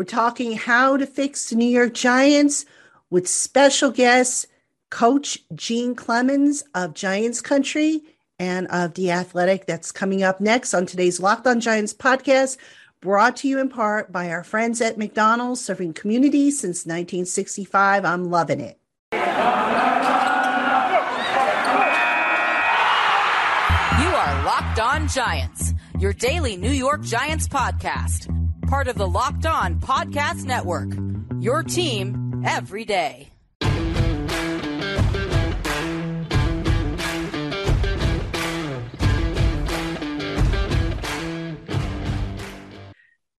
We're talking how to fix the New York Giants with special guest Coach Gene Clemons of Giants Country and of The Athletic. That's coming up next on today's Locked On Giants podcast, brought to you in part by our friends at McDonald's, serving communities since 1965. I'm loving it. You are Locked On Giants, your daily New York Giants podcast, part of the Locked On Podcast Network. Your team every day.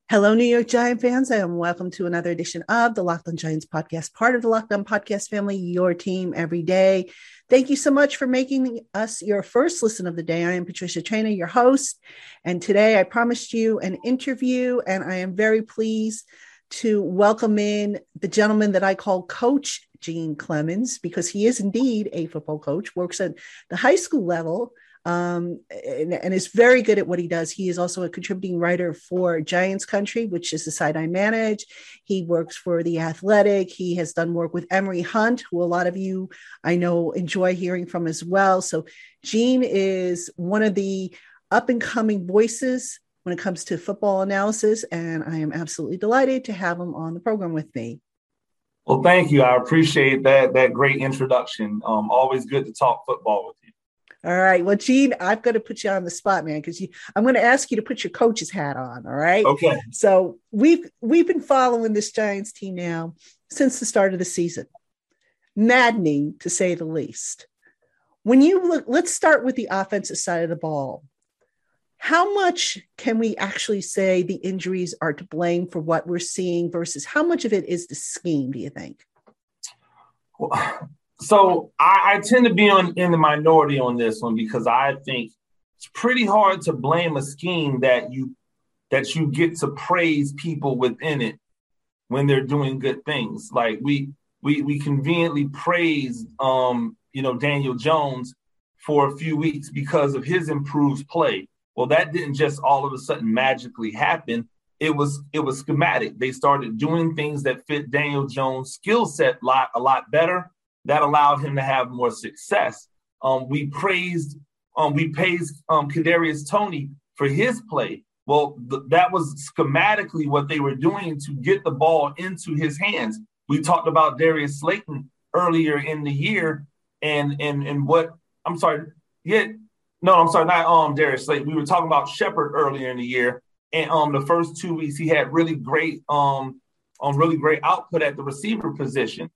Hello, New York Giant fans, and welcome to another edition of the Locked On Giants podcast, part of the Locked On Podcast family, your team every day. Thank you so much for making us your first listen of the day. I am Patricia Traina, your host, and today I promised you an interview, and I am very pleased to welcome in the gentleman that I call Coach Gene Clemons because he is indeed a football coach, works at the high school level um, and, and, is very good at what he does. He is also a contributing writer for Giants Country, which is the site I manage. He works for The Athletic. He has done work with Emory Hunt, who a lot of you I know enjoy hearing from as well. So, Gene is one of the up and coming voices when it comes to football analysis, and I am absolutely delighted to have him on the program with me. Well, thank you. I appreciate that that great introduction. Um, always good to talk football with. All right. Well, Gene, I've got to put you on the spot, man, because I'm going to ask you to put your coach's hat on. All right. Okay. So we've we've been following this Giants team now since the start of the season. Maddening to say the least. When you look, let's start with the offensive side of the ball. How much can we actually say the injuries are to blame for what we're seeing versus how much of it is the scheme, do you think? Well, so I, I, tend to be on in the minority on this one because I think it's pretty hard to blame a scheme that you that you get to praise people within it when they're doing good things. Like we we we conveniently praised um, you know Daniel Jones for a few weeks because of his improved play. Well, that didn't just all of a sudden magically happen. It was it was schematic. They started doing things that fit Daniel Jones' skill set lot a lot better that allowed him to have more success. Um, we praised, um, we praised um, Kadarius Toney for his play. Well, th- that was schematically what they were doing to get the ball into his hands. We talked about Darius Slayton earlier in the year, and and and what I'm sorry, yeah, no, I'm sorry, not um Darius Slayton. We were talking about Shepard earlier in the year, and um the first two weeks he had really great um on um, really great output at the receiver position.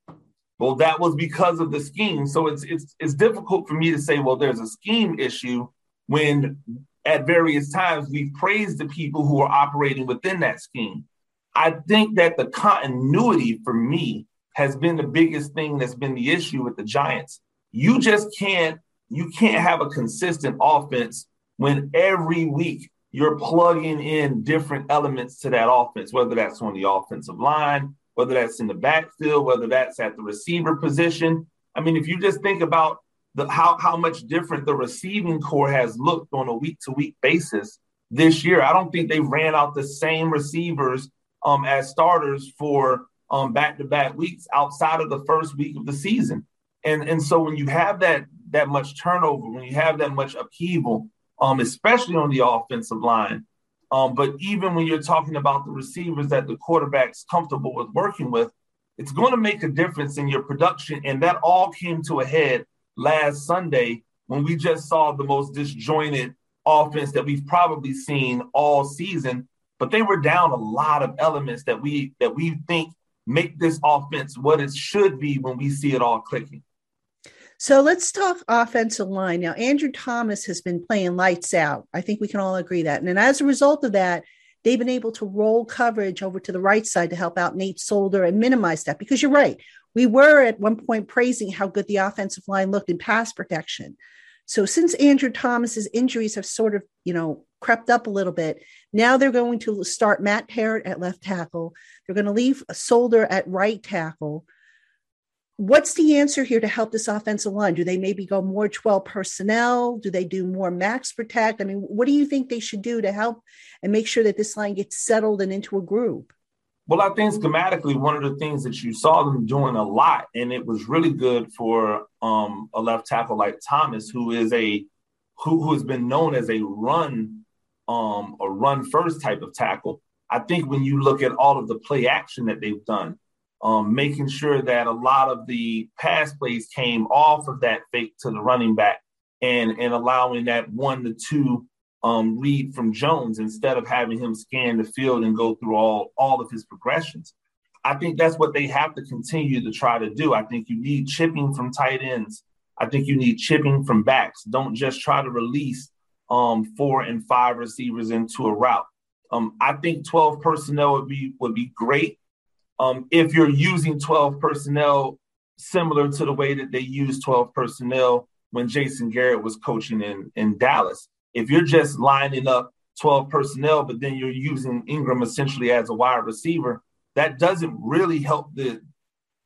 Well, that was because of the scheme. So it's it's it's difficult for me to say, well, there's a scheme issue when at various times we've praised the people who are operating within that scheme. I think that the continuity for me has been the biggest thing that's been the issue with the Giants. You just can't you can't have a consistent offense when every week you're plugging in different elements to that offense, whether that's on the offensive line, whether that's in the backfield, whether that's at the receiver position. I mean, if you just think about the, how, how much different the receiving corps has looked on a week to week basis this year, I don't think they ran out the same receivers um, as starters for back to back weeks outside of the first week of the season. And, and so when you have that that much turnover, when you have that much upheaval, um, especially on the offensive line, um, but even when you're talking about the receivers that the quarterback's comfortable with working with, it's going to make a difference in your production. And that all came to a head last Sunday when we just saw the most disjointed offense that we've probably seen all season. But they were down a lot of elements that we that we think make this offense what it should be when we see it all clicking. So let's talk offensive line. Now, Andrew Thomas has been playing lights out. I think we can all agree that. And as a result of that, they've been able to roll coverage over to the right side to help out Nate Solder and minimize that. Because you're right. We were at one point praising how good the offensive line looked in pass protection. So since Andrew Thomas's injuries have sort of, you know, crept up a little bit, now they're going to start Matt Peart at left tackle. They're going to leave Solder at right tackle what's the answer here to help this offensive line? Do they maybe go more 12 personnel? Do they do more max protect? I mean, what do you think they should do to help and make sure that this line gets settled and into a group? Well, I think schematically, one of the things that you saw them doing a lot, and it was really good for um, a left tackle like Thomas, who is a who, who has been known as a run um, a run first type of tackle. I think when you look at all of the play action that they've done, um, making sure that a lot of the pass plays came off of that fake to the running back and and allowing that one to two um, read from Jones instead of having him scan the field and go through all, all of his progressions. I think that's what they have to continue to try to do. I think you need chipping from tight ends. I think you need chipping from backs. Don't just try to release um, four and five receivers into a route. Um, I think 12 personnel would be would be great. Um, if you're using 12 personnel similar to the way that they used 12 personnel when Jason Garrett was coaching in, in Dallas. If you're just lining up 12 personnel, but then you're using Engram essentially as a wide receiver, that doesn't really help the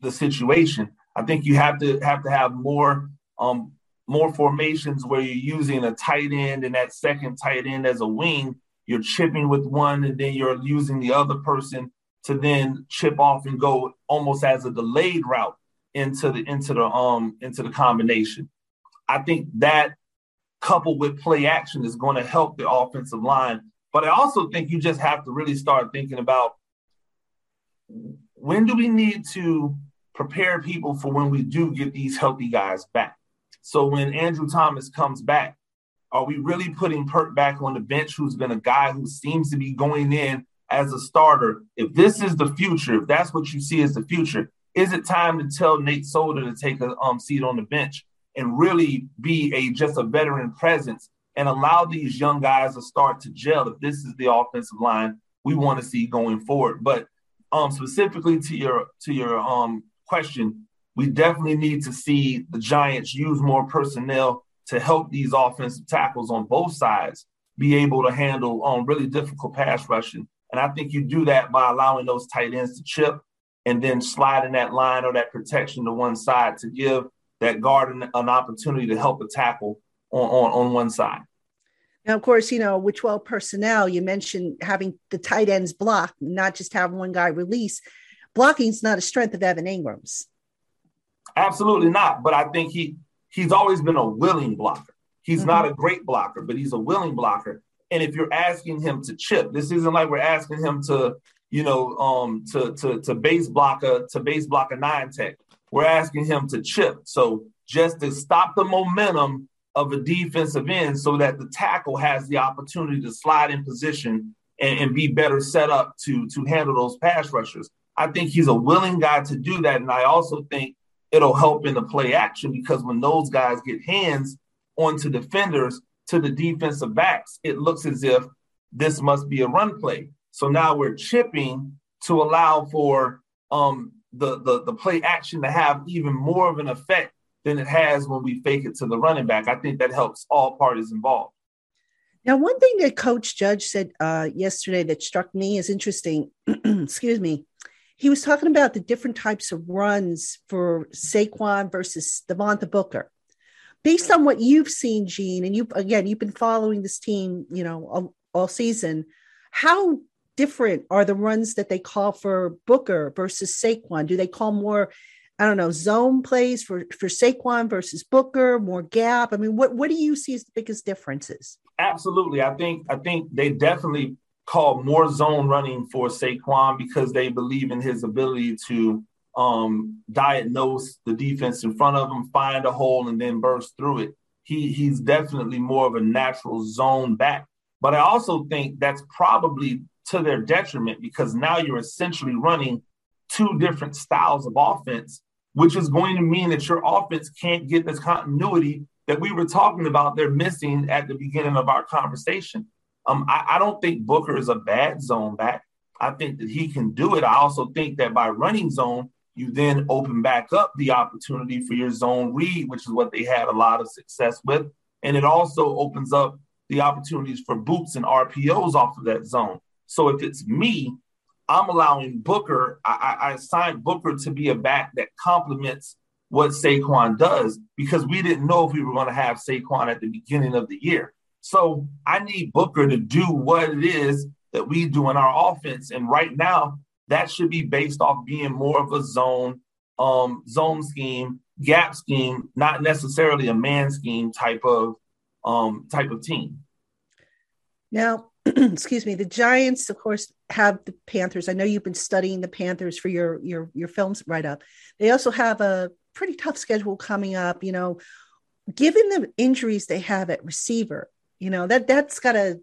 the situation. I think you have to have to have more um, more formations where you're using a tight end and that second tight end as a wing. You're chipping with one, and then you're using the other person to then chip off and go almost as a delayed route into the into the um into the combination. I think that coupled with play action is going to help the offensive line. But I also think you just have to really start thinking about when do we need to prepare people for when we do get these healthy guys back. So when Andrew Thomas comes back, are we really putting Peart back on the bench, who's been a guy who seems to be going in as a starter? If this is the future, if that's what you see as the future, is it time to tell Nate Solder to take a um, seat on the bench and really be a just a veteran presence and allow these young guys to start to gel if this is the offensive line we want to see going forward. But um, specifically to your to your um, question, we definitely need to see the Giants use more personnel to help these offensive tackles on both sides be able to handle um, really difficult pass rushing. And I think you do that by allowing those tight ends to chip and then sliding that line or that protection to one side to give that guard an, an opportunity to help a tackle on, on, on one side. Now, of course, you know, with 12 personnel, you mentioned having the tight ends block, not just have one guy release. Blocking is not a strength of Evan Engram's. Absolutely not. But I think he he's always been a willing blocker. He's mm-hmm. not a great blocker, but he's a willing blocker. And if you're asking him to chip, this isn't like we're asking him to, you know, um, to to to base block a to base block a nine tech. We're asking him to chip. So just to stop the momentum of a defensive end so that the tackle has the opportunity to slide in position and, and, be better set up to, to handle those pass rushers. I think he's a willing guy to do that. And I also think it'll help in the play action because when those guys get hands onto defenders to the defensive backs, it looks as if this must be a run play. So now we're chipping to allow for um, the, the the play action to have even more of an effect than it has when we fake it to the running back. I think that helps all parties involved. Now, one thing that Coach Judge said uh, yesterday that struck me as interesting, excuse me, he was talking about the different types of runs for Saquon versus Devontae Booker. Based on what you've seen, Gene, and you again, you've been following this team, you know, all, all season. How different are the runs that they call for Booker versus Saquon? Do they call more, I don't know, zone plays for for Saquon versus Booker, more gap? I mean, what what do you see as the biggest differences? Absolutely, I think I think they definitely call more zone running for Saquon because they believe in his ability to um, diagnose the defense in front of him, find a hole, and then burst through it. He he's definitely more of a natural zone back. But I also think that's probably to their detriment because now you're essentially running two different styles of offense, which is going to mean that your offense can't get this continuity that we were talking about they're missing at the beginning of our conversation. Um, I, I don't think Booker is a bad zone back. I think that he can do it. I also think that by running zone, you then open back up the opportunity for your zone read, which is what they had a lot of success with. And it also opens up the opportunities for boots and RPOs off of that zone. So if it's me, I'm allowing Booker, I, I assigned Booker to be a back that complements what Saquon does because we didn't know if we were going to have Saquon at the beginning of the year. So I need Booker to do what it is that we do in our offense. And right now, that should be based off being more of a zone, um, zone scheme, gap scheme, not necessarily a man scheme type of um, type of team. Now, excuse me, the Giants, of course, have the Panthers. I know you've been studying the Panthers for your your your films write up. They also have a pretty tough schedule coming up. You know, given the injuries they have at receiver, you know that that's got to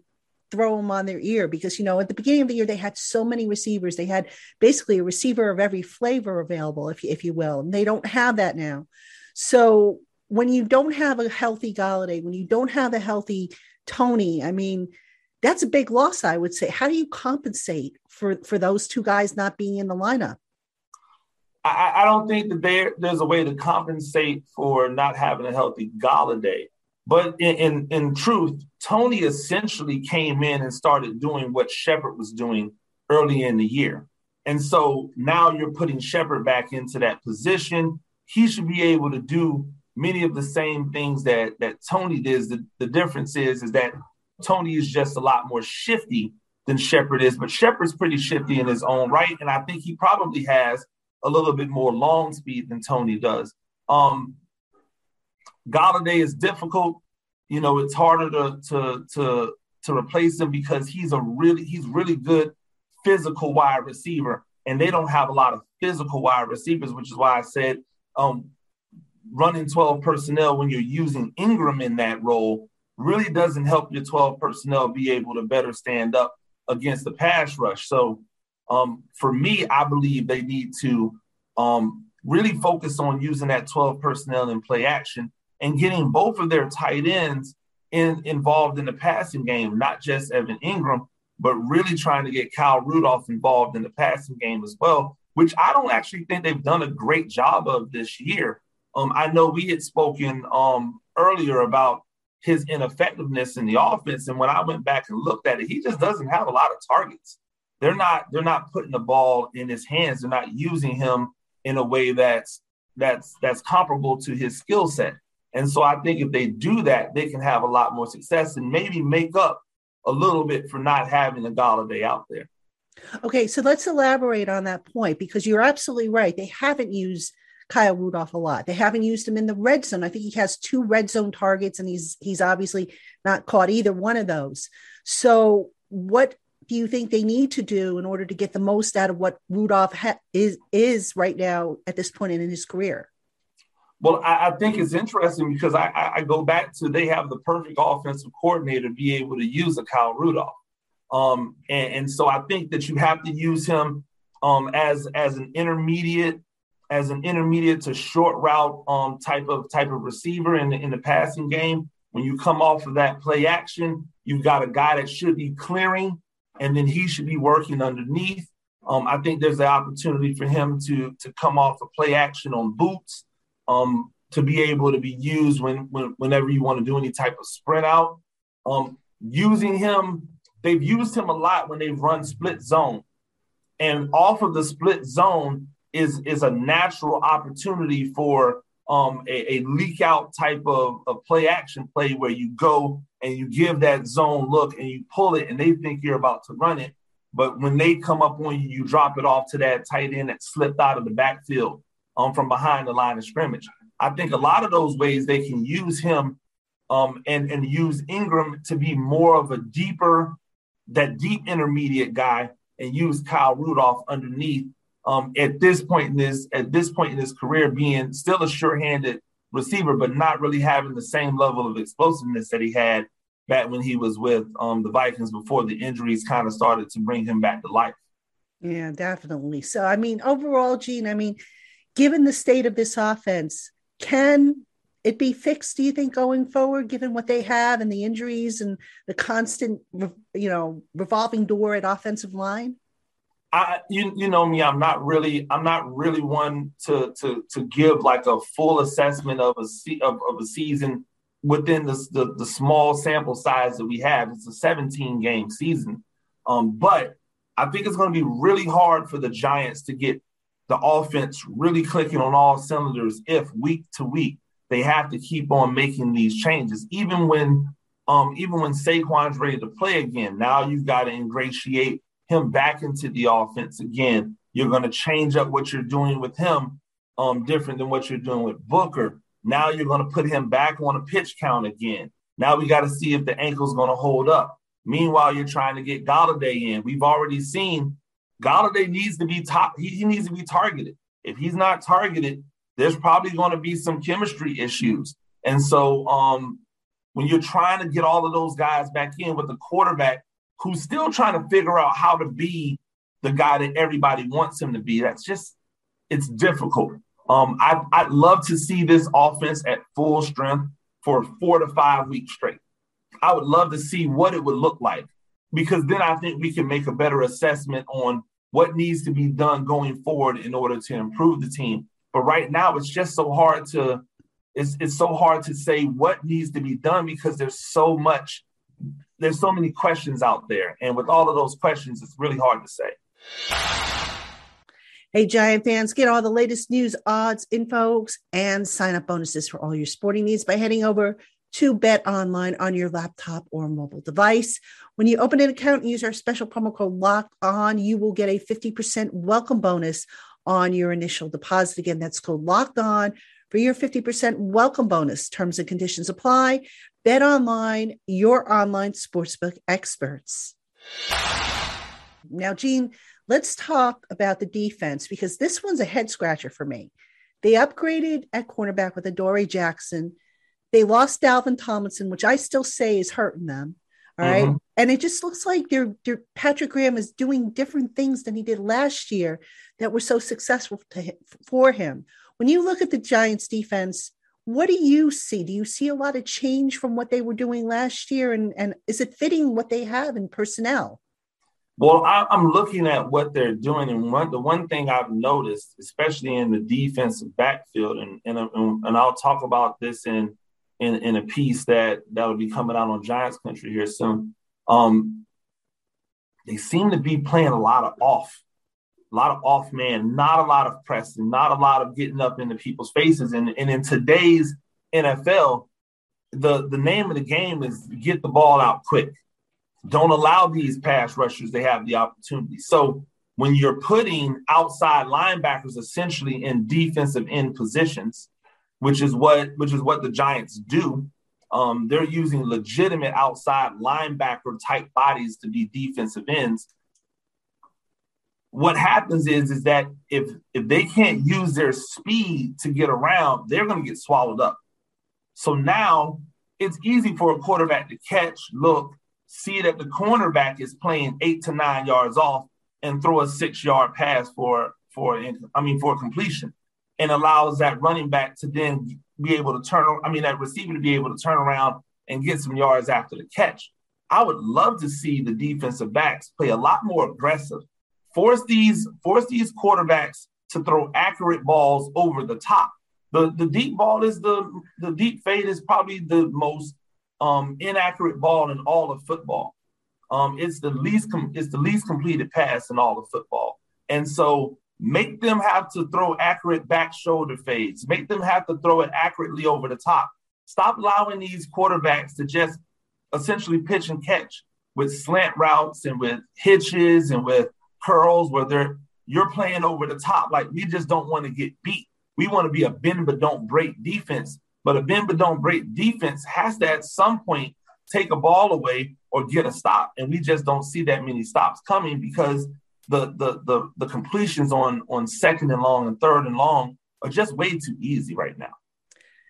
throw them on their ear because you know at the beginning of the year they had so many receivers. They had basically a receiver of every flavor available, if if you will, and they don't have that now. So when you don't have a healthy Golladay, when you don't have a healthy Toney, I mean that's a big loss, I would say. How do you compensate for for those two guys not being in the lineup? I, I don't think that there there's a way to compensate for not having a healthy Golladay. But in, in, in truth, Toney essentially came in and started doing what Shepard was doing early in the year. And so now you're putting Shepard back into that position. He should be able to do many of the same things that that Toney does. The, the difference is is that Toney is just a lot more shifty than Shepard is, but Shepard's pretty shifty in his own right, and I think he probably has a little bit more long speed than Toney does. Um, Golladay is difficult. You know, it's harder to to to to replace him because he's a really he's really good physical wide receiver, and they don't have a lot of physical wide receivers, which is why I said um, running 12 personnel when you're using Engram in that role really doesn't help your 12 personnel be able to better stand up against the pass rush. So um, for me, I believe they need to um, really focus on using that 12 personnel in play action and getting both of their tight ends in, involved in the passing game, not just Evan Engram, but really trying to get Kyle Rudolph involved in the passing game as well, which I don't actually think they've done a great job of this year. Um, I know we had spoken um, earlier about his ineffectiveness in the offense. And when I went back and looked at it, he just doesn't have a lot of targets. They're not they're not putting the ball in his hands. They're not using him in a way that's that's that's comparable to his skill set. And so I think if they do that, they can have a lot more success and maybe make up a little bit for not having a Golladay out there. Okay, so let's elaborate on that point because you're absolutely right. They haven't used Kyle Rudolph a lot. They haven't used him in the red zone. I think he has two red zone targets, and he's he's obviously not caught either one of those. So, what do you think they need to do in order to get the most out of what Rudolph ha- is is right now at this point in his career? Well, I, I think it's interesting because I, I, go back to they have the perfect offensive coordinator to be able to use a Kyle Rudolph, um, and, and so I think that you have to use him um, as as an intermediate as an intermediate to short route um, type of type of receiver in the, in the passing game. When you come off of that play action, you've got a guy that should be clearing, and then he should be working underneath. Um, I think there's an opportunity for him to to come off a of play action on boots, um, to be able to be used when, when whenever you want to do any type of spread out. Um, using him, they've used him a lot when they've run split zone, and off of the split zone, is is a natural opportunity for um, a, a, leak out type of, of play action play where you go and you give that zone look and you pull it and they think you're about to run it. But when they come up on you, you drop it off to that tight end that slipped out of the backfield um, from behind the line of scrimmage. I think a lot of those ways they can use him um, and, and use Engram to be more of a deeper, that deep intermediate guy and use Kyle Rudolph underneath um, at this point in his at this point in his career, being still a sure-handed receiver, but not really having the same level of explosiveness that he had back when he was with um, the Vikings before the injuries kind of started to bring him back to life. Yeah, definitely. So, I mean, overall, Gene, I mean, given the state of this offense, can it be fixed? Do you think going forward, given what they have and the injuries and the constant, you know, revolving door at offensive line? I you you know me, I'm not really I'm not really one to to to give like a full assessment of a of, of a season within the, the, the small sample size that we have. It's a 17 game season, um, but I think it's going to be really hard for the Giants to get the offense really clicking on all cylinders if week to week they have to keep on making these changes, even when um, even when Saquon's ready to play again. Now you've got to ingratiate him back into the offense again. You're going to change up what you're doing with him, um, different than what you're doing with Booker. Now you're going to put him back on a pitch count again. Now we got to see if the ankle's going to hold up. Meanwhile, you're trying to get Golladay in. We've already seen Golladay needs to be top. He, he needs to be targeted. If he's not targeted, there's probably going to be some chemistry issues. And so, um, when you're trying to get all of those guys back in with the quarterback who's still trying to figure out how to be the guy that everybody wants him to be, that's just it's difficult. Um, I, I'd love to see this offense at full strength for four to five weeks straight. I would love to see what it would look like because then I think we can make a better assessment on what needs to be done going forward in order to improve the team. But right now, it's just so hard to it's it's so hard to say what needs to be done because there's so much there's so many questions out there, and with all of those questions, it's really hard to say. Hey, Giant fans, get all the latest news, odds, info, and sign up bonuses for all your sporting needs by heading over to Bet Online on your laptop or mobile device. When you open an account and use our special promo code Lock On, you will get a 50% welcome bonus on your initial deposit. Again, that's code Locked On for your 50% welcome bonus. Terms and conditions apply. Bet Online, your online sportsbook experts. Now, Gene, let's talk about the defense because this one's a head scratcher for me. They upgraded at cornerback with Adoree Jackson they lost Dalvin Tomlinson, which I still say is hurting them. All right. mm-hmm. And it just looks like they're, they're, Patrick Graham is doing different things than he did last year that were so successful him, for him. When you look at the Giants defense, what do you see? Do you see a lot of change from what they were doing last year? And, and is it fitting what they have in personnel? Well, I, am looking at what they're doing, and one, the one thing I've noticed, especially in the defensive backfield, and and, and I'll talk about this in in, in a piece that that'll be coming out on Giants Country here soon. Um, they seem to be playing a lot of off, a lot of off man, not a lot of pressing, not a lot of getting up into people's faces. And, and in today's NFL, the, the name of the game is get the ball out quick. Don't allow these pass rushers to have the opportunity. So when you're putting outside linebackers essentially in defensive end positions, which is what which is what the Giants do. Um, they're using legitimate outside linebacker type bodies to be defensive ends. What happens is is that if if they can't use their speed to get around, they're going to get swallowed up. So now it's easy for a quarterback to catch, look, see that the cornerback is playing eight to nine yards off, and throw a six yard pass for for I mean for completion and allows that running back to then be able to turn, I mean, that receiver to be able to turn around and get some yards after the catch. I would love to see the defensive backs play a lot more aggressive. Force these, force these quarterbacks to throw accurate balls over the top. The, the deep ball is the the deep fade is probably the most um, inaccurate ball in all of football. Um, it's the least com- it's the least completed pass in all of football. And so Make them have to throw accurate back shoulder fades. Make them have to throw it accurately over the top. Stop allowing these quarterbacks to just essentially pitch and catch with slant routes and with hitches and with curls where they're you're playing over the top. Like we just don't want to get beat. We want to be a bend but don't break defense. But a bend but don't break defense has to at some point take a ball away or get a stop. And we just don't see that many stops coming because the the the the completions on on second and long and third and long are just way too easy right now.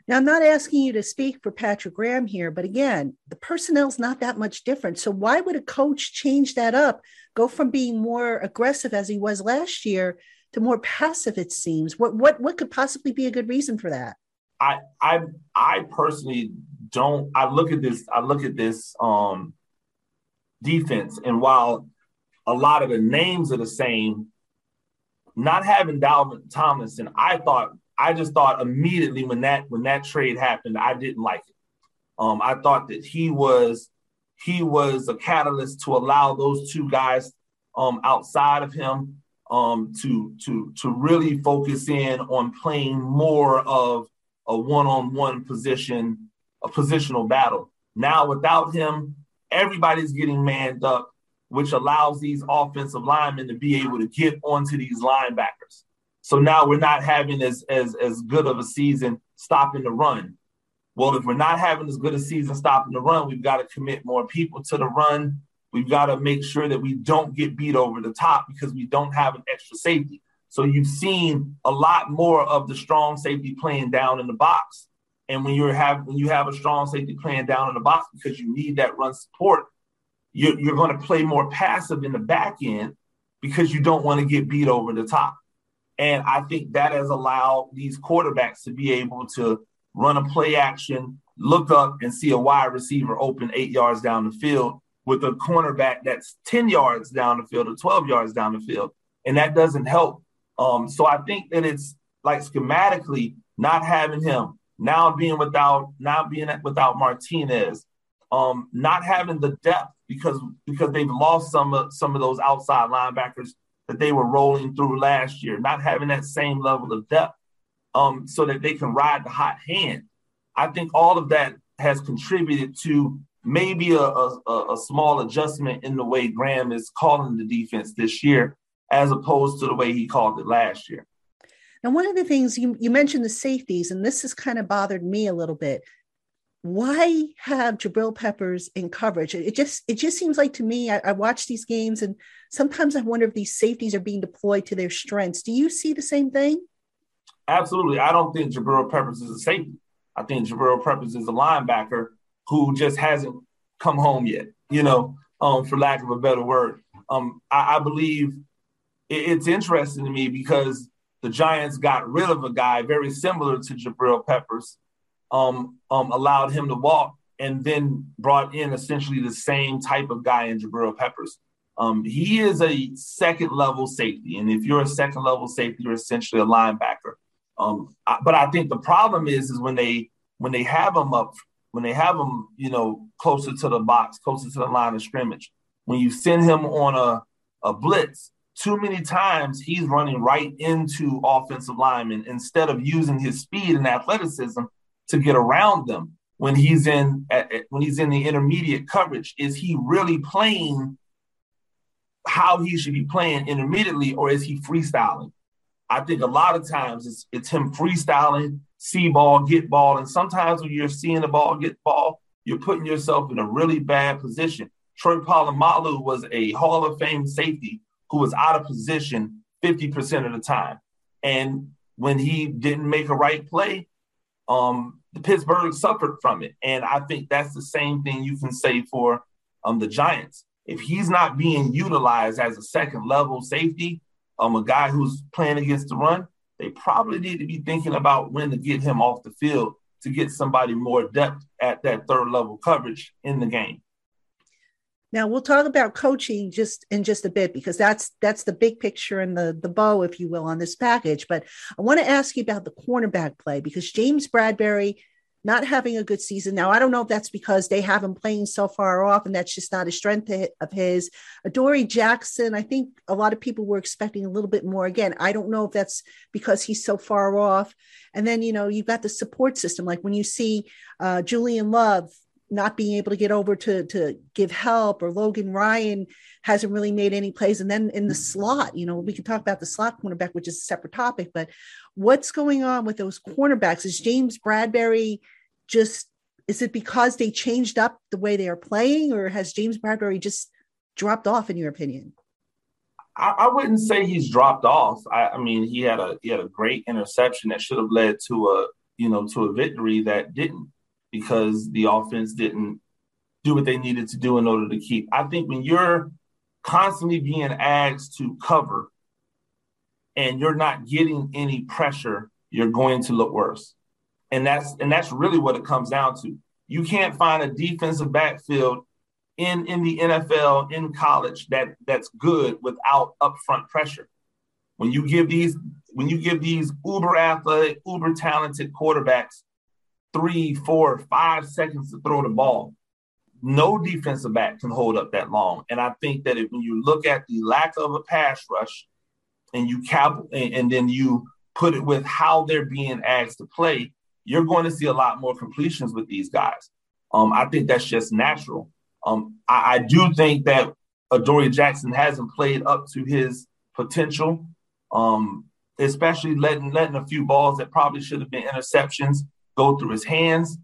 Now, I'm not asking you to speak for Patrick Graham here, but again, the personnel's not that much different. So why would a coach change that up, go from being more aggressive as he was last year to more passive? It seems. What what what could possibly be a good reason for that? I I I personally don't. I look at this. I look at this um defense, and while a lot of the names are the same. Not having Dalvin Tomlinson, I thought I just thought immediately when that when that trade happened, I didn't like it. Um, I thought that he was he was a catalyst to allow those two guys um, outside of him um, to to to really focus in on playing more of a one-on-one position, a positional battle. Now without him, everybody's getting manned up which allows these offensive linemen to be able to get onto these linebackers. So now we're not having as as as good of a season stopping the run. Well, if we're not having as good a season stopping the run, we've got to commit more people to the run. We've got to make sure that we don't get beat over the top because we don't have an extra safety. So you've seen a lot more of the strong safety playing down in the box. And when you have when you have a strong safety playing down in the box because you need that run support, you're, you're going to play more passive in the back end because you don't want to get beat over the top. And I think that has allowed these quarterbacks to be able to run a play action, look up and see a wide receiver open eight yards down the field with a cornerback that's 10 yards down the field or 12 yards down the field. And that doesn't help. Um, so I think that it's like schematically not having him now being without now being without Martinez, um, not having the depth because because they've lost some of some of those outside linebackers that they were rolling through last year, not having that same level of depth, um, so that they can ride the hot hand. I think all of that has contributed to maybe a, a, a small adjustment in the way Graham is calling the defense this year, as opposed to the way he called it last year. And one of the things you, you mentioned the safeties, and this has kind of bothered me a little bit. Why have Jabril Peppers in coverage? It just it just seems like to me, I, I watch these games and sometimes I wonder if these safeties are being deployed to their strengths. Do you see the same thing? Absolutely. I don't think Jabril Peppers is a safety. I think Jabril Peppers is a linebacker who just hasn't come home yet, you know, um, for lack of a better word. Um, I, I believe it, it's interesting to me because the Giants got rid of a guy very similar to Jabril Peppers, um, um, allowed him to walk, and then brought in essentially the same type of guy in Jabril Peppers. Um, he is a second level safety, and if you're a second level safety, you're essentially a linebacker. Um, I, but I think the problem is, is when they when they have him up, when they have him, you know, closer to the box, closer to the line of scrimmage, when you send him on a a blitz, too many times he's running right into offensive linemen instead of using his speed and athleticism to get around them when he's in eh, eh, when he's in the intermediate coverage. Is he really playing how he should be playing intermediately or is he freestyling? I think a lot of times it's it's him freestyling see ball get ball. And sometimes when you're seeing the ball get ball you're putting yourself in a really bad position. Troy polamalu was a hall of fame safety who was out of position 50% of the time. And when he didn't make a right play, um, the Pittsburgh suffered from it. And I think that's the same thing you can say for um, the Giants. If he's not being utilized as a second level safety, um, a guy who's playing against the run, they probably need to be thinking about when to get him off the field to get somebody more depth at that third level coverage in the game. Now we'll talk about coaching just in just a bit because that's that's the big picture and the the bow, if you will, on this package. But I want to ask you about the cornerback play because James Bradberry not having a good season. Now I don't know if that's because they have him playing so far off and that's just not a strength of his. Adoree Jackson, I think a lot of people were expecting a little bit more. Again, I don't know if that's because he's so far off. And then you know you've got the support system, like when you see uh, Julian Love not being able to get over to to give help or Logan Ryan hasn't really made any plays. And then in the mm-hmm. slot you know we can talk about the slot cornerback which is a separate topic but what's going on with those cornerbacks? Is James Bradberry just is it because they changed up the way they are playing or has James Bradberry just dropped off in your opinion? I, I wouldn't say he's dropped off. I, I mean he had a he had a great interception that should have led to a you know to a victory that didn't because the offense didn't do what they needed to do in order to keep. I think when you're constantly being asked to cover and you're not getting any pressure, you're going to look worse. And that's and that's really what it comes down to. You can't find a defensive backfield in in the NFL in college that that's good without upfront pressure. When you give these when you give these uber athletic, uber talented quarterbacks three, four, five seconds to throw the ball. No defensive back can hold up that long. And I think that if when you look at the lack of a pass rush and you cap and, and then you put it with how they're being asked to play, you're going to see a lot more completions with these guys. Um, I think that's just natural. Um, I, I, do think that Adoree Jackson hasn't played up to his potential, um, especially letting letting a few balls that probably should have been interceptions go through his hands.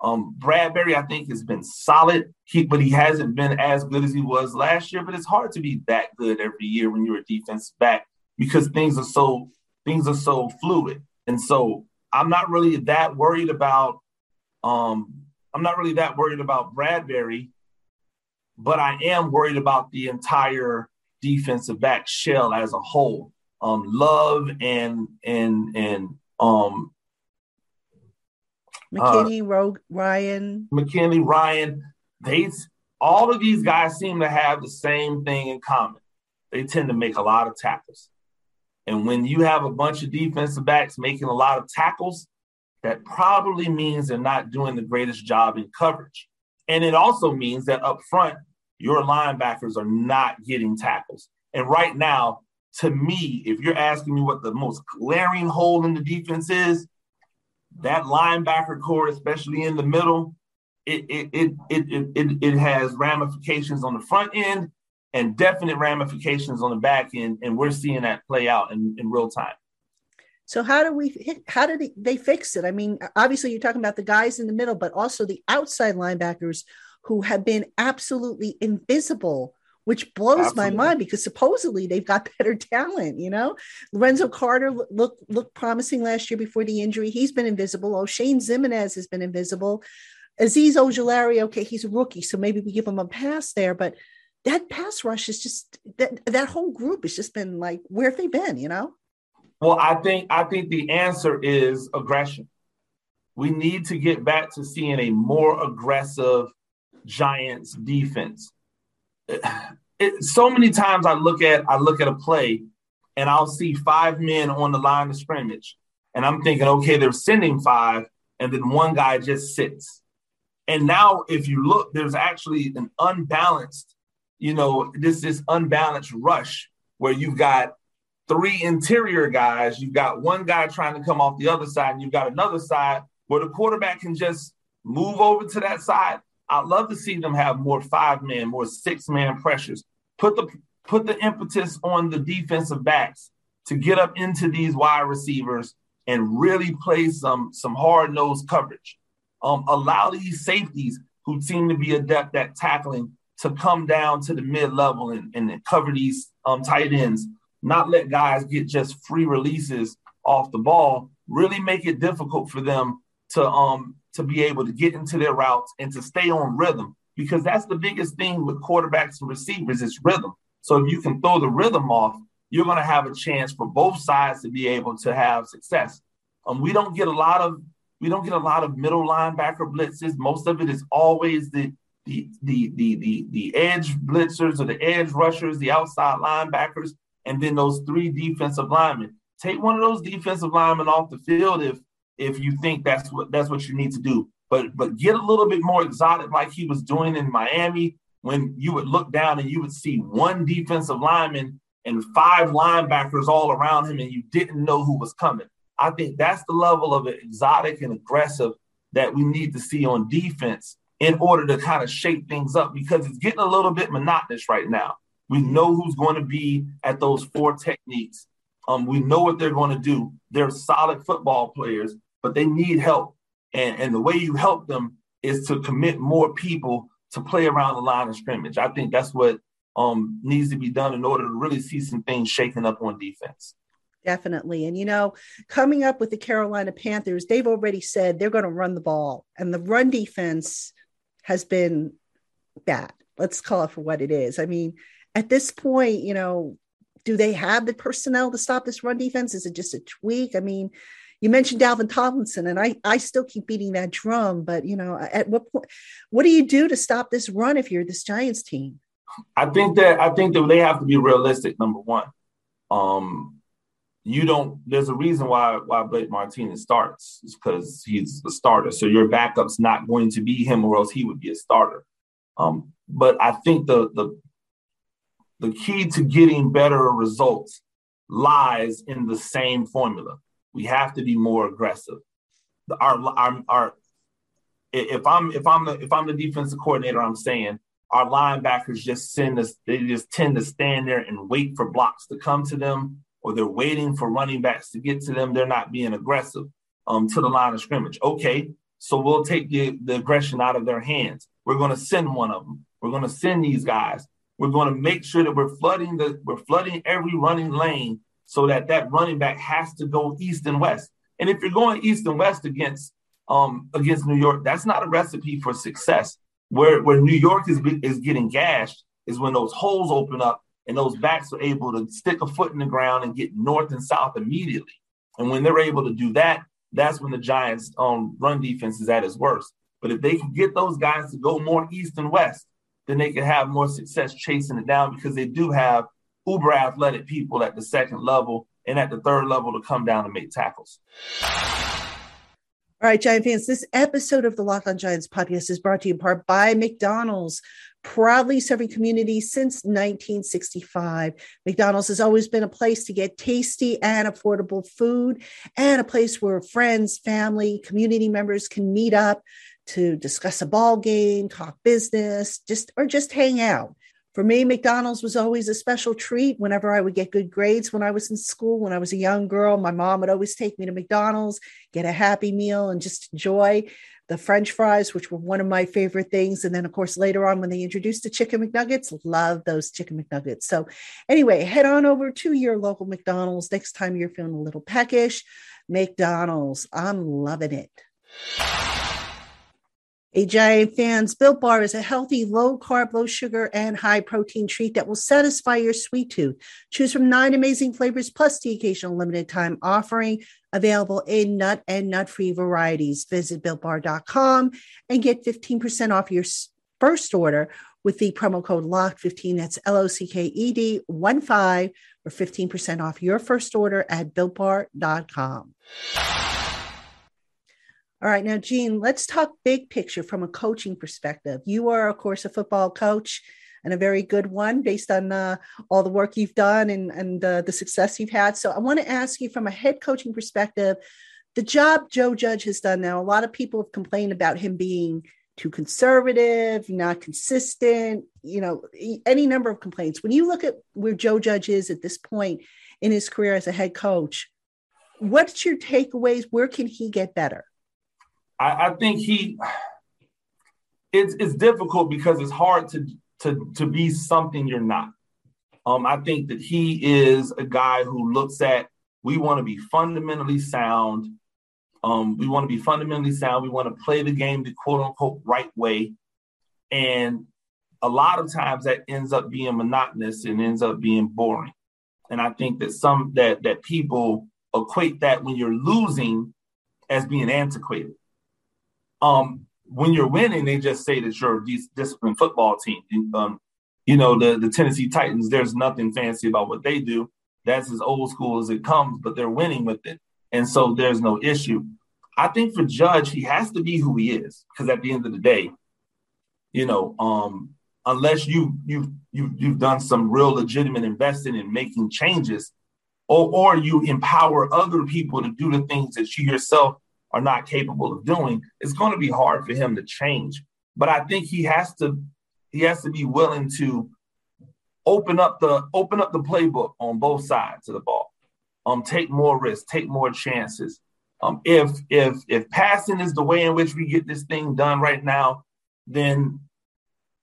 Um, Bradberry, I think, has been solid, he, but he hasn't been as good as he was last year. But it's hard to be that good every year when you're a defensive back because things are so things are so fluid. And so I'm not really that worried about um, I'm not really that worried about Bradberry, but I am worried about the entire defensive back shell as a whole. Um, Love and and and um, McKinney, uh, Rogue, Ryan, McKinney, Ryan. They all of these guys seem to have the same thing in common. They tend to make a lot of tackles. And when you have a bunch of defensive backs making a lot of tackles, that probably means they're not doing the greatest job in coverage. And it also means that up front, your linebackers are not getting tackles. And right now, to me, if you're asking me what the most glaring hole in the defense is, that linebacker corps, especially in the middle, it it it it it, it has ramifications on the front end and definite ramifications on the back end, and we're seeing that play out in, in real time. So how do we how did they fix it? I mean, obviously you're talking about the guys in the middle, but also the outside linebackers who have been absolutely invisible, which blows absolutely. my mind because supposedly they've got better talent. You know, Lorenzo Carter looked looked promising last year before the injury. He's been invisible. Oh, Shane Ximines has been invisible. Azeez Ojulari, okay, he's a rookie, so maybe we give him a pass there, but that pass rush is just that that whole group has just been like where have they been you know well i think i think the answer is aggression we need to get back to seeing a more aggressive giants defense it, so many times i look at i look at a play and i'll see five men on the line of scrimmage and i'm thinking okay they're sending five and then one guy just sits and now if you look there's actually an unbalanced you know, this this unbalanced rush where you've got three interior guys, you've got one guy trying to come off the other side, and you've got another side where the quarterback can just move over to that side. I'd love to see them have more five man, more six man pressures. Put the put the impetus on the defensive backs to get up into these wide receivers and really play some some hard nosed coverage. Um, allow these safeties who seem to be adept at tackling to come down to the mid level and, and cover these um, tight ends, not let guys get just free releases off the ball, really make it difficult for them to um to be able to get into their routes and to stay on rhythm because that's the biggest thing with quarterbacks and receivers is rhythm. So if you can throw the rhythm off, you're going to have a chance for both sides to be able to have success. Um, we don't get a lot of we don't get a lot of middle linebacker blitzes. Most of it is always the the the the the the edge blitzers or the edge rushers, the outside linebackers, and then those three defensive linemen. Take one of those defensive linemen off the field if if you think that's what that's what you need to do. But but get a little bit more exotic like he was doing in Miami when you would look down and you would see one defensive lineman and five linebackers all around him and you didn't know who was coming. I think that's the level of exotic and aggressive that we need to see on defense in order to kind of shake things up because it's getting a little bit monotonous right now. We know who's going to be at those four techniques. Um, we know what they're going to do. They're solid football players, but they need help. And, and the way you help them is to commit more people to play around the line of scrimmage. I think that's what um, needs to be done in order to really see some things shaking up on defense. Definitely. And, you know, coming up with the Carolina Panthers, they've already said they're going to run the ball, and the run defense has been bad. Let's call it for what it is. I mean, at this point, you know, do they have the personnel to stop this run defense? Is it just a tweak? I mean, you mentioned Dalvin Tomlinson, and I, I still keep beating that drum, but you know, at what point, what do you do to stop this run if you're this Giants team? I think that I think that they have to be realistic. Number one, um, you don't there's a reason why why Blake Martinez starts because he's a starter. So your backup's not going to be him or else he would be a starter. Um, but I think the the the key to getting better results lies in the same formula. We have to be more aggressive. Our our, our if I'm if I'm the if I'm the defensive coordinator, I'm saying our linebackers just send us, they just tend to stand there and wait for blocks to come to them, or they're waiting for running backs to get to them. They're not being aggressive um, to the line of scrimmage. Okay, so we'll take the, the aggression out of their hands. We're going to send one of them. We're going to send these guys. We're going to make sure that we're flooding the we're flooding every running lane so that that running back has to go east and west. And if you're going east and west against um, against New York, that's not a recipe for success. Where where New York is is getting gashed is when those holes open up and those backs are able to stick a foot in the ground and get north and south immediately. And when they're able to do that, that's when the Giants' um, run defense is at its worst. But if they can get those guys to go more east and west, then they can have more success chasing it down because they do have uber athletic people at the second level and at the third level to come down and make tackles. All right, Giant fans, this episode of the Locked On Giants podcast is brought to you in part by McDonald's, proudly serving communities since 1965. McDonald's has always been a place to get tasty and affordable food and a place where friends, family, community members can meet up to discuss a ball game, talk business, just or just hang out. For me, McDonald's was always a special treat whenever I would get good grades when I was in school. When I was a young girl, my mom would always take me to McDonald's, get a happy meal, and just enjoy the French fries, which were one of my favorite things. And then, of course, later on, when they introduced the chicken McNuggets, love those chicken McNuggets. So, anyway, head on over to your local McDonald's next time you're feeling a little peckish. McDonald's, I'm loving it. A Giant Fans Built Bar is a healthy, low carb, low sugar, and high protein treat that will satisfy your sweet tooth. Choose from nine amazing flavors plus the occasional limited time offering available in nut and nut free varieties. Visit builtbar.com and get 15% off your first order with the promo code LOCKED15. That's L O C K E D 1 5 for 15% off your first order at builtbar.com. All right, now, Gene, let's talk big picture from a coaching perspective. You are, of course, a football coach and a very good one based on uh, all the work you've done and, and uh, the success you've had. So, I want to ask you from a head coaching perspective the job Joe Judge has done now, a lot of people have complained about him being too conservative, not consistent, you know, any number of complaints. When you look at where Joe Judge is at this point in his career as a head coach, what's your takeaways? Where can he get better? I, I think he it's it's difficult because it's hard to to to be something you're not. Um, I think that he is a guy who looks at we want to be fundamentally sound. Um, we want to be fundamentally sound. We want to play the game the quote unquote right way. And a lot of times that ends up being monotonous and ends up being boring. And I think that some that that people equate that when you're losing as being antiquated. Um, when you're winning, they just say that you're a disciplined football team. Um, you know, the, the Tennessee Titans, there's nothing fancy about what they do. That's as old school as it comes, but they're winning with it. And so there's no issue. I think for Judge, he has to be who he is because at the end of the day, you know, um, unless you you you you've done some real legitimate investing in making changes, or or you empower other people to do the things that you yourself are not capable of doing, it's going to be hard for him to change. But I think he has to he has to be willing to open up the open up the playbook on both sides of the ball. Um, take more risks, take more chances. Um, if if if passing is the way in which we get this thing done right now, then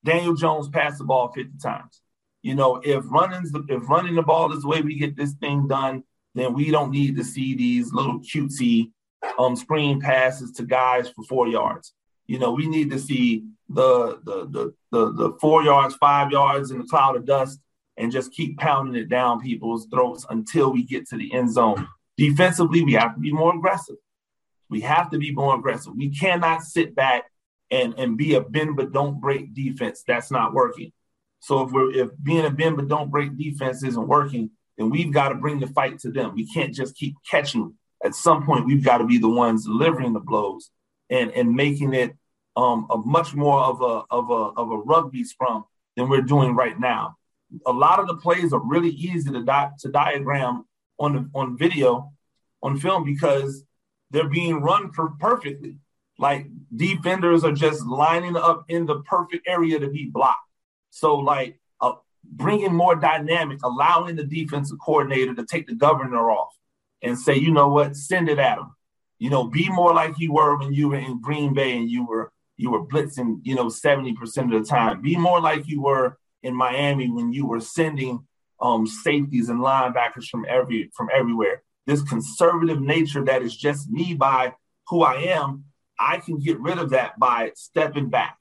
Daniel Jones passed the ball 50 times. You know, if running's if running the ball is the way we get this thing done, then we don't need to see these little cutesy um, screen passes to guys for four yards. You know, we need to see the the the the, the four yards, five yards in the cloud of dust, and just keep pounding it down people's throats until we get to the end zone. Defensively, we have to be more aggressive. We have to be more aggressive. We cannot sit back and and be a bend but don't break defense. That's not working. So if we're if being a bend but don't break defense isn't working, then we've got to bring the fight to them. We can't just keep catching at some point we've got to be the ones delivering the blows and and making it um, a much more of a of a of a rugby scrum than we're doing right now. A lot of the plays are really easy to di- to diagram on the, on video, on film because they're being run per- perfectly. Like defenders are just lining up in the perfect area to be blocked. So like uh, bringing more dynamic, allowing the defensive coordinator to take the governor off and say, you know what, send it at them. You know, be more like you were when you were in Green Bay and you were you were blitzing, you know, 70% of the time. Be more like you were in Miami when you were sending um, safeties and linebackers from every from everywhere. This conservative nature that is just me by who I am, I can get rid of that by stepping back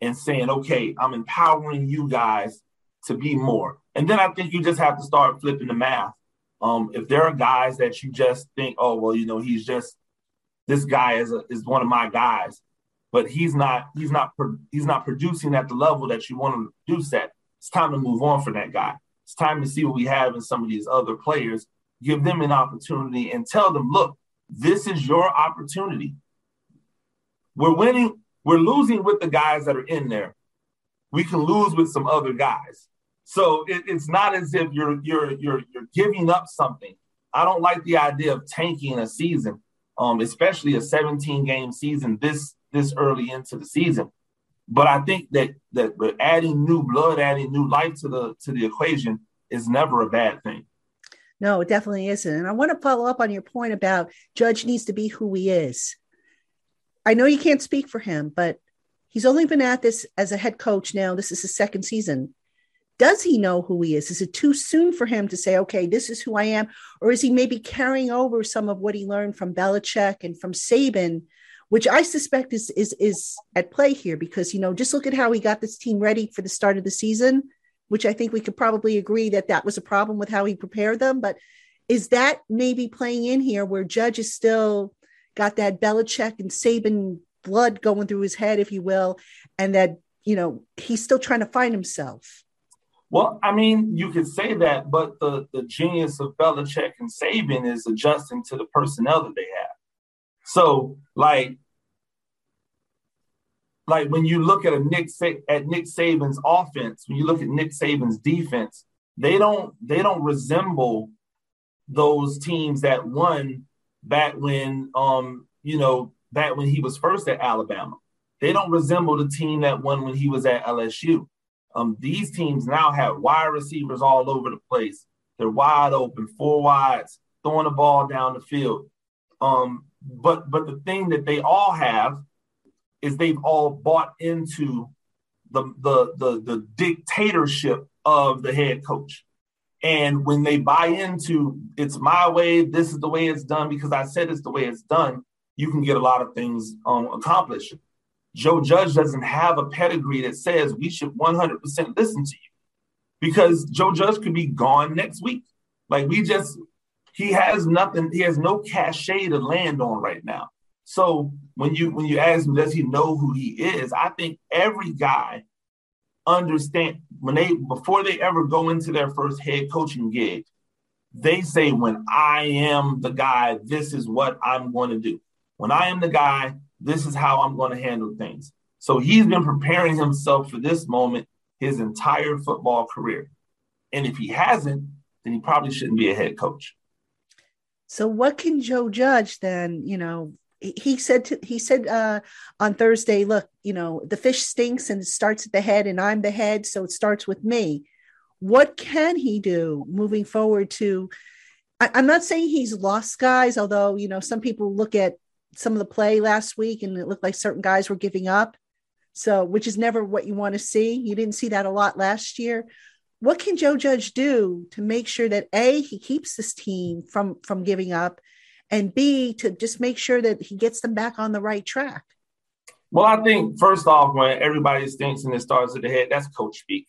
and saying, okay, I'm empowering you guys to be more. And then I think you just have to start flipping the math. Um, if there are guys that you just think, oh, well, you know, he's just this guy is a, is one of my guys, but he's not he's not he's not producing at the level that you want him to produce at. It's time to move on for that guy. It's time to see what we have in some of these other players. Give them an opportunity and tell them, look, this is your opportunity. We're winning we're losing with the guys that are in there. We can lose with some other guys. So it, it's not as if you're you're you're you're giving up something. I don't like the idea of tanking a season, um, especially a 17 game season this this early into the season. But I think that that adding new blood, adding new life to the to the equation is never a bad thing. No, it definitely isn't. And I want to follow up on your point about Judge needs to be who he is. I know you can't speak for him, but he's only been at this as a head coach now. This is his second season. Does he know who he is? Is it too soon for him to say, okay, this is who I am? Or is he maybe carrying over some of what he learned from Belichick and from Saban, which I suspect is is is at play here? Because you know, just look at how he got this team ready for the start of the season, which I think we could probably agree that that was a problem with how he prepared them. But is that maybe playing in here where Judge is still got that Belichick and Saban blood going through his head, if you will, and that you know he's still trying to find himself. Well, I mean, you could say that, but the the genius of Belichick and Saban is adjusting to the personnel that they have. So, like, like when you look at a Nick at Nick Saban's offense, when you look at Nick Saban's defense, they don't they don't resemble those teams that won back when um you know back when he was first at Alabama. They don't resemble the team that won when he was at LSU. Um, these teams now have wide receivers all over the place. They're wide open, four wides, throwing the ball down the field. Um, but but the thing that they all have is they've all bought into the the the, the dictatorship of the head coach. And when they buy into it's my way, this is the way it's done because I said it's the way it's done, you can get a lot of things um, accomplished. Joe Judge doesn't have a pedigree that says we should 100% listen to you because Joe Judge could be gone next week. Like we just, he has nothing, he has no cachet to land on right now. So when you when you ask him, does he know who he is? I think every guy understand when they before they ever go into their first head coaching gig, they say, when I am the guy, this is what I'm going to do. When I am the guy, this is how I'm going to handle things. So he's been preparing himself for this moment his entire football career. And if he hasn't, then he probably shouldn't be a head coach. So what can Joe Judge then, you know, he said to, he said uh, on Thursday, look, you know, the fish stinks and it starts at the head, and I'm the head, so it starts with me. What can he do moving forward to? I, I'm not saying he's lost guys, although you know some people look at some of the play last week and it looked like certain guys were giving up. So, which is never what you want to see. You didn't see that a lot last year. What can Joe Judge do to make sure that a he keeps this team from from giving up, and B, to just make sure that he gets them back on the right track? Well, I think first off, when everybody thinks and it starts at the head, that's coach speak.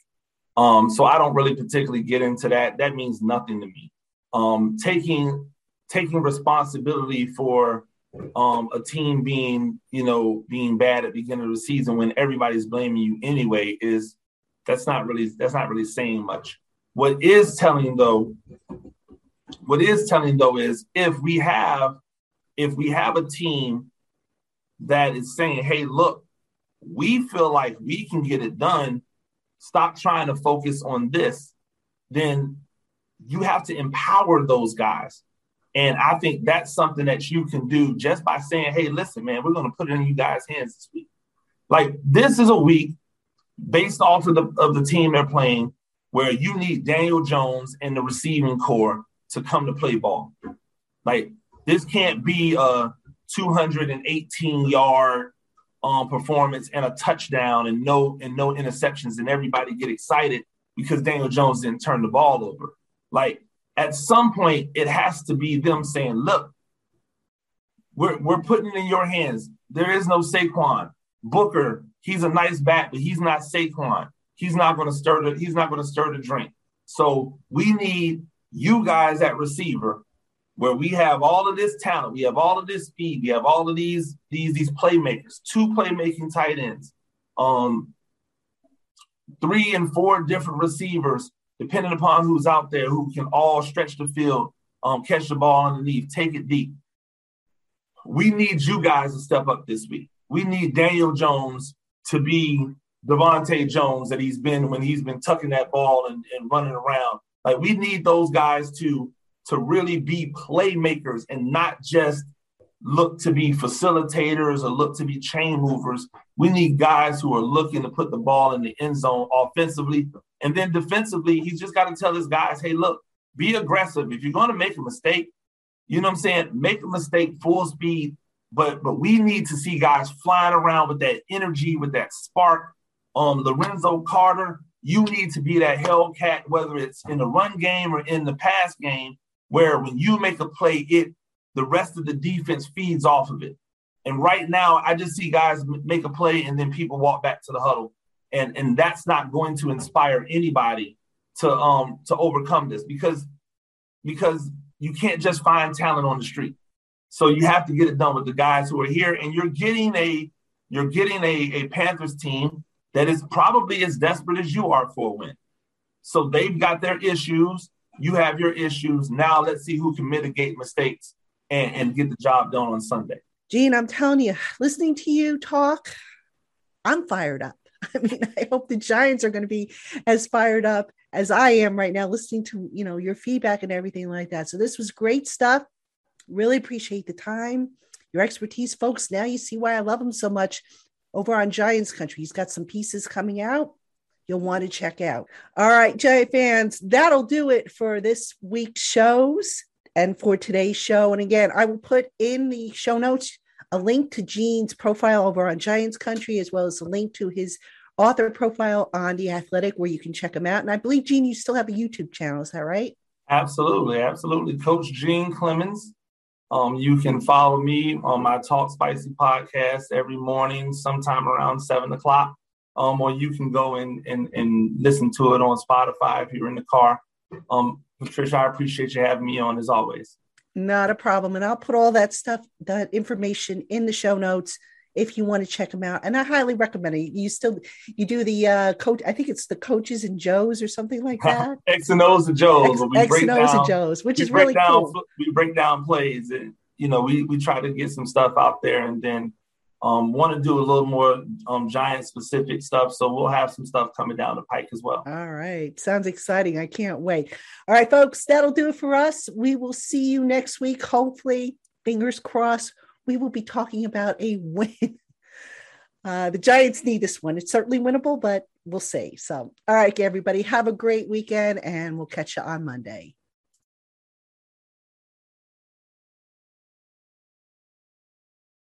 Um, so I don't really particularly get into that. That means nothing to me. Um, taking taking responsibility for um, a team being, you know, being bad at the beginning of the season when everybody's blaming you anyway is that's not really that's not really saying much. What is telling though what is telling though is if we have if we have a team that is saying, hey, look, we feel like we can get it done, stop trying to focus on this, then you have to empower those guys. And I think that's something that you can do just by saying, hey, listen, man, we're going to put it in you guys' hands this week. Like, this is a week based off of the of the team they're playing, where you need Daniel Jones and the receiving corps to come to play ball. Like this can't be a 218 yard um, performance and a touchdown and no and no interceptions and everybody get excited because Daniel Jones didn't turn the ball over. Like at some point, it has to be them saying, "Look, we're we're putting it in your hands. There is no Saquon Booker. He's a nice bat, but he's not Saquon. He's not going to stir the he's not to stir the drink. So we need you guys at receiver where we have all of this talent, we have all of this speed, we have all of these these these playmakers, two playmaking tight ends, um, three and four different receivers, depending upon who's out there, who can all stretch the field, um, catch the ball underneath, take it deep. We need you guys to step up this week. We need Daniel Jones to be Devontae Jones that he's been when he's been tucking that ball and, and running around. Like we need those guys to to really be playmakers and not just look to be facilitators or look to be chain movers. We need guys who are looking to put the ball in the end zone offensively. And then defensively, he's just got to tell his guys, hey, look, be aggressive. If you're going to make a mistake, you know what I'm saying? Make a mistake full speed. But but we need to see guys flying around with that energy, with that spark. Um, Lorenzo Carter, you need to be that Hellcat, whether it's in the run game or in the pass game, where when you make a play, it the rest of the defense feeds off of it. And right now, I just see guys make a play and then people walk back to the huddle, and and that's not going to inspire anybody to um to overcome this because because you can't just find talent on the street. So you have to get it done with the guys who are here, and you're getting a you're getting a, a Panthers team that is probably as desperate as you are for a win. So they've got their issues. You have your issues. Now let's see who can mitigate mistakes and, and get the job done on Sunday. Gene, I'm telling you, listening to you talk, I'm fired up. I mean, I hope the Giants are going to be as fired up as I am right now, listening to you know your feedback and everything like that. So this was great stuff. Really appreciate the time, your expertise, folks. Now you see why I love him so much. Over on Giants Country, he's got some pieces coming out you'll want to check out. All right, Giant fans, that'll do it for this week's shows and for today's show. And again, I will put in the show notes a link to Gene's profile over on Giants Country, as well as a link to his author profile on The Athletic, where you can check him out. And I believe, Gene, you still have a YouTube channel. Is that right? Absolutely. Absolutely. Coach Gene Clemons. Um, you can follow me on my Talk Spicy podcast every morning, sometime around seven o'clock um, or you can go and, and, and listen to it on Spotify if you're in the car. Um, Patricia, I appreciate you having me on as always. Not a problem. And I'll put all that stuff, that information in the show notes if you want to check them out. And I highly recommend it. You still you do the uh coach, I think it's the coaches and Joes or something like that. X and O's and Joes. X, X and O's and Joes, which is really down, cool. We break down plays and you know, we we try to get some stuff out there and then um, want to do a little more um, giant specific stuff. So we'll have some stuff coming down the pike as well. All right. Sounds exciting. I can't wait. All right, folks, that'll do it for us. We will see you next week. Hopefully, fingers crossed, we will be talking about a win. Uh, the Giants need this one. It's certainly winnable, but we'll see. So, all right, everybody, have a great weekend and we'll catch you on Monday.